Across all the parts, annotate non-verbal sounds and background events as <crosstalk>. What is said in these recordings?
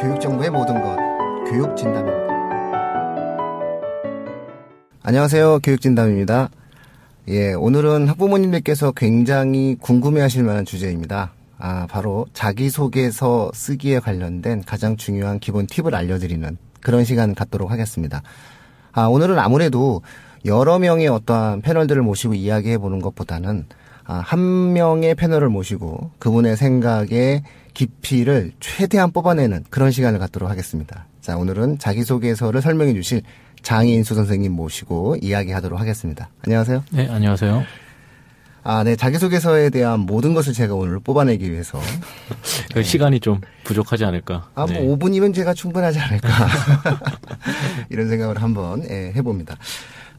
교육 정보의 모든 것, 교육 진담입니다. 안녕하세요. 교육 진담입니다. 예, 오늘은 학부모님들께서 굉장히 궁금해 하실 만한 주제입니다. 아, 바로 자기소개서 쓰기에 관련된 가장 중요한 기본 팁을 알려드리는 그런 시간 갖도록 하겠습니다. 아, 오늘은 아무래도 여러 명의 어떠한 패널들을 모시고 이야기해 보는 것보다는 아, 한 명의 패널을 모시고 그분의 생각의 깊이를 최대한 뽑아내는 그런 시간을 갖도록 하겠습니다. 자, 오늘은 자기소개서를 설명해 주실 장인수 선생님 모시고 이야기하도록 하겠습니다. 안녕하세요. 네, 안녕하세요. 아, 네. 자기소개서에 대한 모든 것을 제가 오늘 뽑아내기 위해서. 그 시간이 좀 부족하지 않을까. 아, 뭐 네. 5분이면 제가 충분하지 않을까. <laughs> 이런 생각을 한번 예, 해봅니다.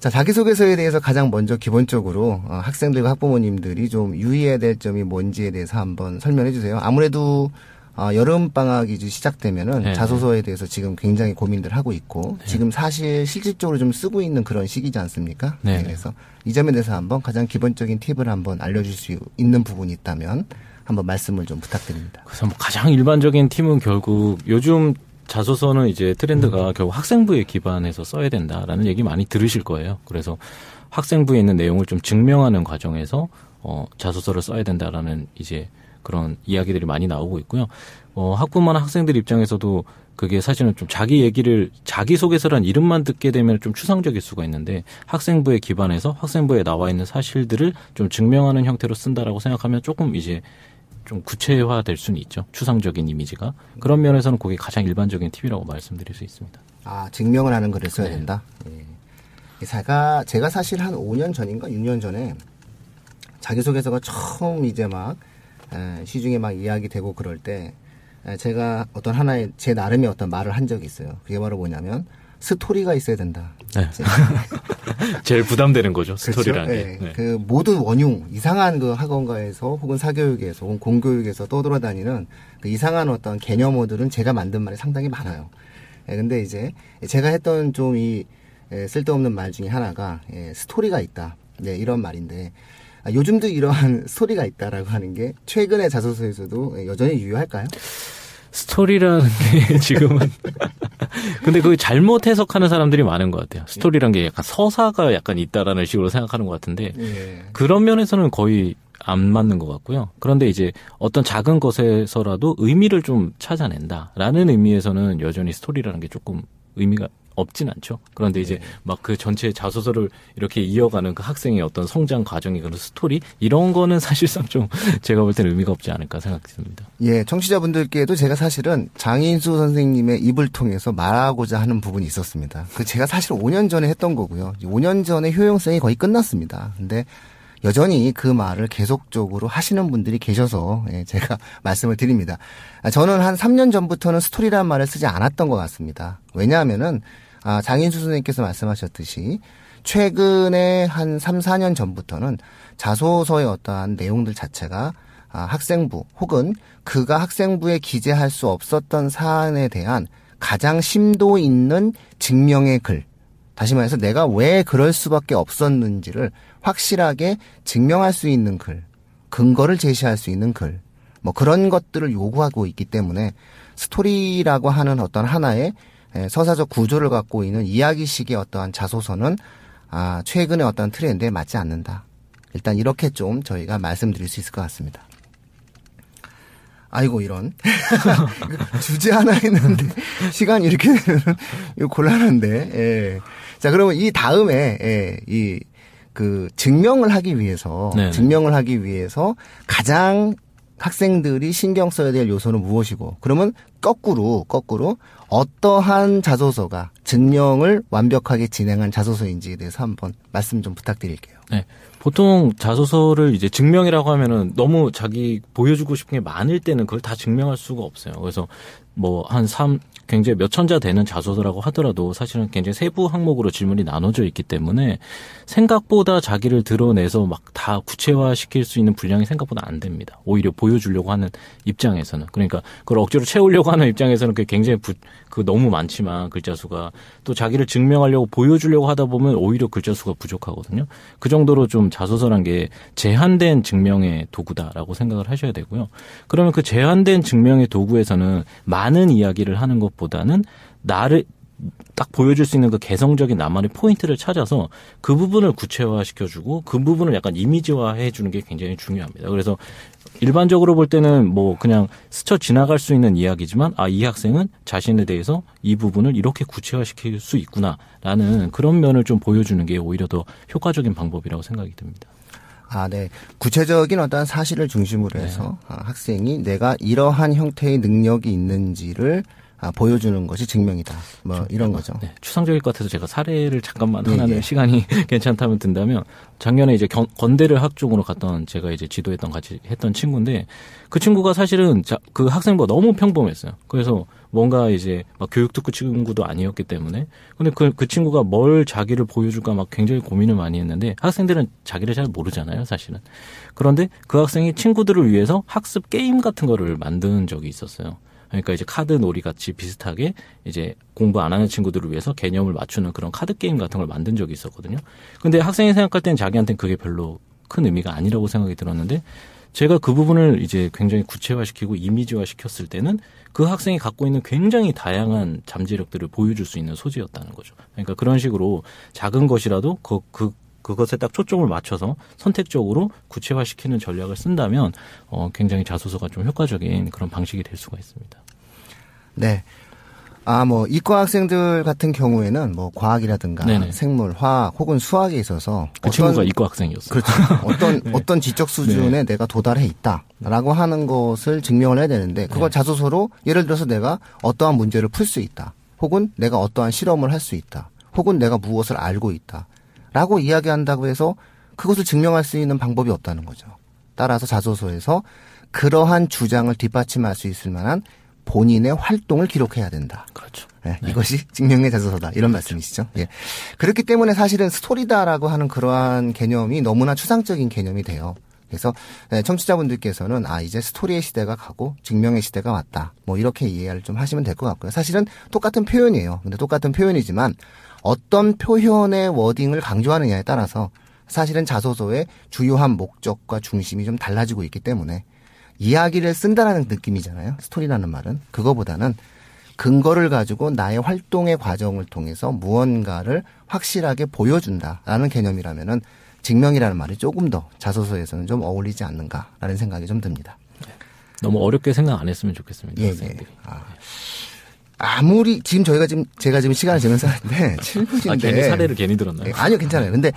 자, 자기소개서에 대해서 가장 먼저 기본적으로 어, 학생들과 학부모님들이 좀 유의해야 될 점이 뭔지에 대해서 한번 설명해 주세요. 아무래도 어, 여름 방학이 이제 시작되면은 네. 자소서에 대해서 지금 굉장히 고민들 하고 있고 네. 지금 사실 실질적으로 좀 쓰고 있는 그런 시기지 않습니까? 네. 네. 그래서 이 점에 대해서 한번 가장 기본적인 팁을 한번 알려줄 수 있는 부분이 있다면 한번 말씀을 좀 부탁드립니다. 그래서 뭐 가장 일반적인 팁은 결국 요즘 자소서는 이제 트렌드가 음. 결국 학생부에 기반해서 써야 된다라는 얘기 많이 들으실 거예요. 그래서 학생부에 있는 내용을 좀 증명하는 과정에서 어, 자소서를 써야 된다라는 이제 그런 이야기들이 많이 나오고 있고요. 어, 학부모나 학생들 입장에서도 그게 사실은 좀 자기 얘기를 자기소개서란 이름만 듣게 되면 좀 추상적일 수가 있는데 학생부에 기반해서 학생부에 나와 있는 사실들을 좀 증명하는 형태로 쓴다라고 생각하면 조금 이제 좀 구체화될 수는 있죠. 추상적인 이미지가. 그런 면에서는 그게 가장 일반적인 팁이라고 말씀드릴 수 있습니다. 아, 증명을 하는 글을 써야 네. 된다? 예. 제가, 제가 사실 한 5년 전인가 6년 전에 자기소개서가 처음 이제 막 에, 시중에 막 이야기되고 그럴 때 에, 제가 어떤 하나의 제 나름의 어떤 말을 한 적이 있어요. 그게 바로 뭐냐면 스토리가 있어야 된다. 네. <laughs> 제일 부담되는 거죠. 그렇죠? 스토리라는 그렇죠? 게. 네. 네. 그 모든 원흉, 이상한 그 학원가에서 혹은 사교육에서 혹은 공교육에서 떠돌아다니는 그 이상한 어떤 개념어들은 제가 만든 말이 상당히 많아요. 예, 근데 이제 제가 했던 좀 이 쓸데없는 말 중에 하나가 예, 스토리가 있다. 네, 이런 말인데 아, 요즘도 이러한 <laughs> 스토리가 있다라고 하는 게 최근의 자소서에서도 여전히 유효할까요? 스토리라는 게 <laughs> 지금은 근데 그 잘못 해석하는 사람들이 많은 것 같아요. 스토리란 게 약간 서사가 약간 있다라는 식으로 생각하는 것 같은데 예. 그런 면에서는 거의 안 맞는 것 같고요. 그런데 이제 어떤 작은 것에서라도 의미를 좀 찾아낸다라는 의미에서는 여전히 스토리라는 게 조금 의미가 없진 않죠. 그런데 이제 네. 막그 전체 자소서를 이렇게 이어가는 그 학생의 어떤 성장 과정이 그런 스토리 이런 거는 사실상 좀 <laughs> 제가 볼 때는 의미가 없지 않을까 생각됩니다. 예, 청취자분들께도 제가 사실은 장인수 선생님의 입을 통해서 말하고자 하는 부분이 있었습니다. 그 제가 사실 5년 전에 했던 거고요. 5년 전에 효용성이 거의 끝났습니다. 근데 여전히 그 말을 계속적으로 하시는 분들이 계셔서 예, 제가 <laughs> 말씀을 드립니다. 아, 저는 한 3년 전부터는 스토리라는 말을 쓰지 않았던 것 같습니다. 왜냐하면은 아, 장인수 선생님께서 말씀하셨듯이 최근에 한 3, 4년 전부터는 자소서의 어떠한 내용들 자체가 아, 학생부 혹은 그가 학생부에 기재할 수 없었던 사안에 대한 가장 심도 있는 증명의 글. 다시 말해서 내가 왜 그럴 수밖에 없었는지를 확실하게 증명할 수 있는 글, 근거를 제시할 수 있는 글, 뭐 그런 것들을 요구하고 있기 때문에 스토리라고 하는 어떤 하나의 서사적 구조를 갖고 있는 이야기식의 어떠한 자소서는 아, 최근의 어떤 트렌드에 맞지 않는다. 일단 이렇게 좀 저희가 말씀드릴 수 있을 것 같습니다. 아이고 이런 <laughs> 주제 하나 했는데 <laughs> 시간이 이렇게 되면 곤란한데. 예. 자 그러면 이 다음에 예, 이그 증명을 하기 위해서 네 증명을 하기 위해서 가장 학생들이 신경 써야 될 요소는 무엇이고 그러면 거꾸로 거꾸로 어떠한 자소서가 증명을 완벽하게 진행한 자소서인지에 대해서 한번 말씀 좀 부탁드릴게요. 네. 보통 자소서를 이제 증명이라고 하면은 너무 자기 보여주고 싶은 게 많을 때는 그걸 다 증명할 수가 없어요. 그래서 뭐한 3, 굉장히 몇 천자 되는 자소서라고 하더라도 사실은 굉장히 세부 항목으로 질문이 나눠져 있기 때문에 생각보다 자기를 드러내서 막 다 구체화 시킬 수 있는 분량이 생각보다 안 됩니다. 오히려 보여주려고 하는 입장에서는. 그러니까 그걸 억지로 채우려고 하는 입장에서는 그게 굉장히 부, 그 너무 많지만 글자 수가 또 자기를 증명하려고 보여주려고 하다 보면 오히려 글자 수가 부족하거든요. 그 정도로 좀 자소서란 게 제한된 증명의 도구다라고 생각을 하셔야 되고요. 그러면 그 제한된 증명의 도구에서는 많은 이야기를 하는 것보다는 나를 딱 보여줄 수 있는 그 개성적인 나만의 포인트를 찾아서 그 부분을 구체화시켜주고 그 부분을 약간 이미지화해 주는 게 굉장히 중요합니다. 그래서 일반적으로 볼 때는 뭐 그냥 스쳐 지나갈 수 있는 이야기지만 아 이 학생은 자신에 대해서 이 부분을 이렇게 구체화시킬 수 있구나라는 그런 면을 좀 보여주는 게 오히려 더 효과적인 방법이라고 생각이 듭니다. 아, 네. 구체적인 어떤 사실을 중심으로 해서 네. 학생이 내가 이러한 형태의 능력이 있는지를 아, 보여주는 것이 증명이다. 뭐 그렇죠. 이런 거죠. 네, 추상적일 것 같아서 제가 사례를 잠깐만 예, 하나는 예. 시간이 <laughs> 괜찮다면 든다면 작년에 이제 건, 건대를 학종으로 갔던 제가 이제 지도했던 같이 했던 친구인데 그 친구가 사실은 자, 그 학생보다 너무 평범했어요. 그래서 뭔가 이제 막 교육 듣고 친구도 아니었기 때문에 근데 그, 그 친구가 뭘 자기를 보여줄까 막 굉장히 고민을 많이 했는데 학생들은 자기를 잘 모르잖아요, 사실은. 그런데 그 학생이 친구들을 위해서 학습 게임 같은 거를 만든 적이 있었어요. 그러니까 이제 카드 놀이 같이 비슷하게 이제 공부 안 하는 친구들을 위해서 개념을 맞추는 그런 카드 게임 같은 걸 만든 적이 있었거든요. 근데 학생이 생각할 때는 자기한테는 그게 별로 큰 의미가 아니라고 생각이 들었는데 제가 그 부분을 이제 굉장히 구체화시키고 이미지화 시켰을 때는 그 학생이 갖고 있는 굉장히 다양한 잠재력들을 보여줄 수 있는 소지였다는 거죠. 그러니까 그런 식으로 작은 것이라도 그, 그 그것에 딱 초점을 맞춰서 선택적으로 구체화시키는 전략을 쓴다면 어, 굉장히 자소서가 좀 효과적인 그런 방식이 될 수가 있습니다. 네. 아, 뭐, 이과 학생들 같은 경우에는 뭐, 과학이라든가 네네. 생물, 화학 혹은 수학에 있어서. 그 어떤, 친구가 이과 학생이었어요. 그렇죠. <laughs> 어떤, 네. 어떤 지적 수준에 네. 내가 도달해 있다. 라고 하는 것을 증명을 해야 되는데, 그걸 네. 자소서로 예를 들어서 내가 어떠한 문제를 풀 수 있다. 혹은 내가 어떠한 실험을 할 수 있다. 혹은 내가 무엇을 알고 있다. 라고 이야기한다고 해서 그것을 증명할 수 있는 방법이 없다는 거죠. 따라서 자소서에서 그러한 주장을 뒷받침할 수 있을 만한 본인의 활동을 기록해야 된다. 그렇죠. 네, 네. 이것이 증명의 자소서다. 이런 그렇죠. 말씀이시죠. 예. 그렇기 때문에 사실은 스토리다라고 하는 그러한 개념이 너무나 추상적인 개념이 돼요. 그래서 네, 청취자분들께서는 아 이제 스토리의 시대가 가고 증명의 시대가 왔다. 뭐 이렇게 이해를 좀 하시면 될 것 같고요. 사실은 똑같은 표현이에요. 근데 똑같은 표현이지만 어떤 표현의 워딩을 강조하느냐에 따라서 사실은 자소서의 주요한 목적과 중심이 좀 달라지고 있기 때문에 이야기를 쓴다라는 느낌이잖아요. 스토리라는 말은 그거보다는 근거를 가지고 나의 활동의 과정을 통해서 무언가를 확실하게 보여준다라는 개념이라면은 증명이라는 말이 조금 더 자소서에서는 좀 어울리지 않는가라는 생각이 좀 듭니다. 너무 어렵게 생각 안 했으면 좋겠습니다. 예, 예. 아. 아무리 지금 저희가 지금 제가 지금 시간을 재면서 하는데 7분인데 아, 괜히 사례를 괜히 들었나요? 네, 아니요 괜찮아요. 근데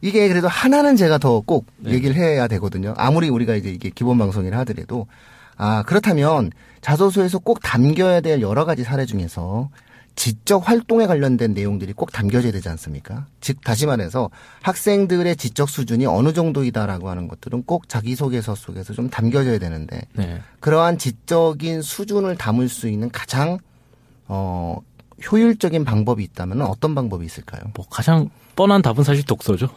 이게 그래도 하나는 제가 더꼭 네. 얘기를 해야 되거든요. 아무리 우리가 이제 이게 기본 방송이라 하더라도 아 그렇다면 자소서에서 꼭 담겨야 될 여러 가지 사례 중에서 지적 활동에 관련된 내용들이 꼭 담겨져야 되지 않습니까? 즉 다시 말해서 학생들의 지적 수준이 어느 정도이다라고 하는 것들은 꼭 자기소개서 속에서 좀 담겨져야 되는데 네. 그러한 지적인 수준을 담을 수 있는 가장 어, 효율적인 방법이 있다면 어떤 방법이 있을까요? 뭐 가장 뻔한 답은 사실 독서죠.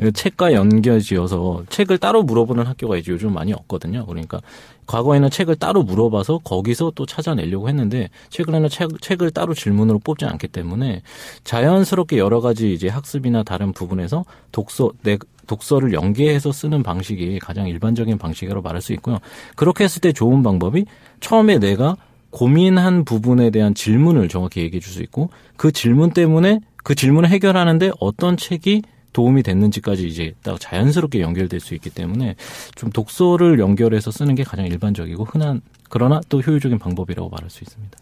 네. <laughs> 책과 연결지어서 책을 따로 물어보는 학교가 이제 요즘 많이 없거든요. 그러니까 과거에는 책을 따로 물어봐서 거기서 또 찾아내려고 했는데 최근에는 책, 책을 따로 질문으로 뽑지 않기 때문에 자연스럽게 여러 가지 이제 학습이나 다른 부분에서 독서 내 독서를 연계해서 쓰는 방식이 가장 일반적인 방식이라고 말할 수 있고요. 그렇게 했을 때 좋은 방법이 처음에 내가 고민한 부분에 대한 질문을 정확히 얘기해 줄 수 있고 그 질문 때문에 그 질문을 해결하는데 어떤 책이 도움이 됐는지까지 이제 딱 자연스럽게 연결될 수 있기 때문에 좀 독서를 연결해서 쓰는 게 가장 일반적이고 흔한 그러나 또 효율적인 방법이라고 말할 수 있습니다.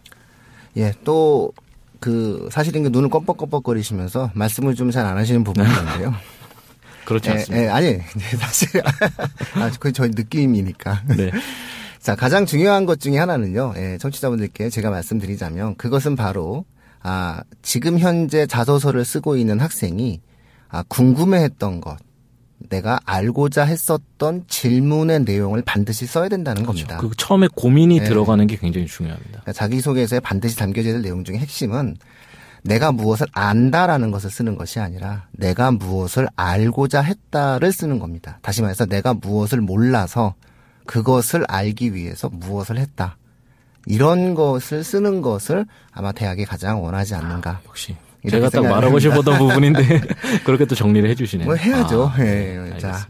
예, 또 그 사실은 그 눈을 껌뻑껌뻑거리시면서 말씀을 좀 잘 안 하시는 부분이 있는데요. <laughs> 그렇지 않습니다. 예, 예, 아니 <laughs> 사실 아, 그건 저희 느낌이니까. 네. <laughs> 자, 가장 중요한 것 중에 하나는요, 예, 청취자분들께 제가 말씀드리자면, 그것은 바로, 아, 지금 현재 자소서를 쓰고 있는 학생이, 아, 궁금해 했던 것, 내가 알고자 했었던 질문의 내용을 반드시 써야 된다는 그렇죠. 겁니다. 그 처음에 고민이 네. 들어가는 게 굉장히 중요합니다. 그러니까 자기소개서에 반드시 담겨져야 될 내용 중에 핵심은 내가 무엇을 안다라는 것을 쓰는 것이 아니라 내가 무엇을 알고자 했다를 쓰는 겁니다. 다시 말해서 내가 무엇을 몰라서 그것을 알기 위해서 무엇을 했다. 이런 것을 쓰는 것을 아마 대학이 가장 원하지 않는가. 아, 역시 제가 딱 말하고 싶었던 부분인데 <laughs> 그렇게 또 정리를 해주시네요. 뭐 해야죠. 아, 예. 네, 자,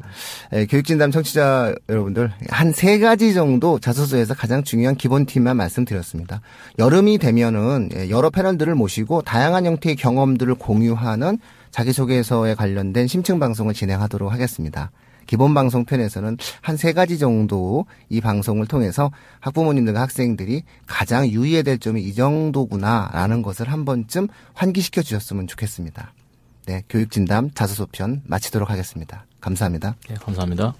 예, 교육진담 청취자 여러분들 한 세 가지 정도 자소서에서 가장 중요한 기본 팁만 말씀드렸습니다. 여름이 되면은 예, 여러 패널들을 모시고 다양한 형태의 경험들을 공유하는 자기소개서에 관련된 심층 방송을 진행하도록 하겠습니다. 기본 방송 편에서는 한 세 가지 정도 이 방송을 통해서 학부모님들과 학생들이 가장 유의해야 될 점이 이 정도구나라는 것을 한 번쯤 환기시켜 주셨으면 좋겠습니다. 네, 교육진담 자소서 편 마치도록 하겠습니다. 감사합니다. 네, 감사합니다.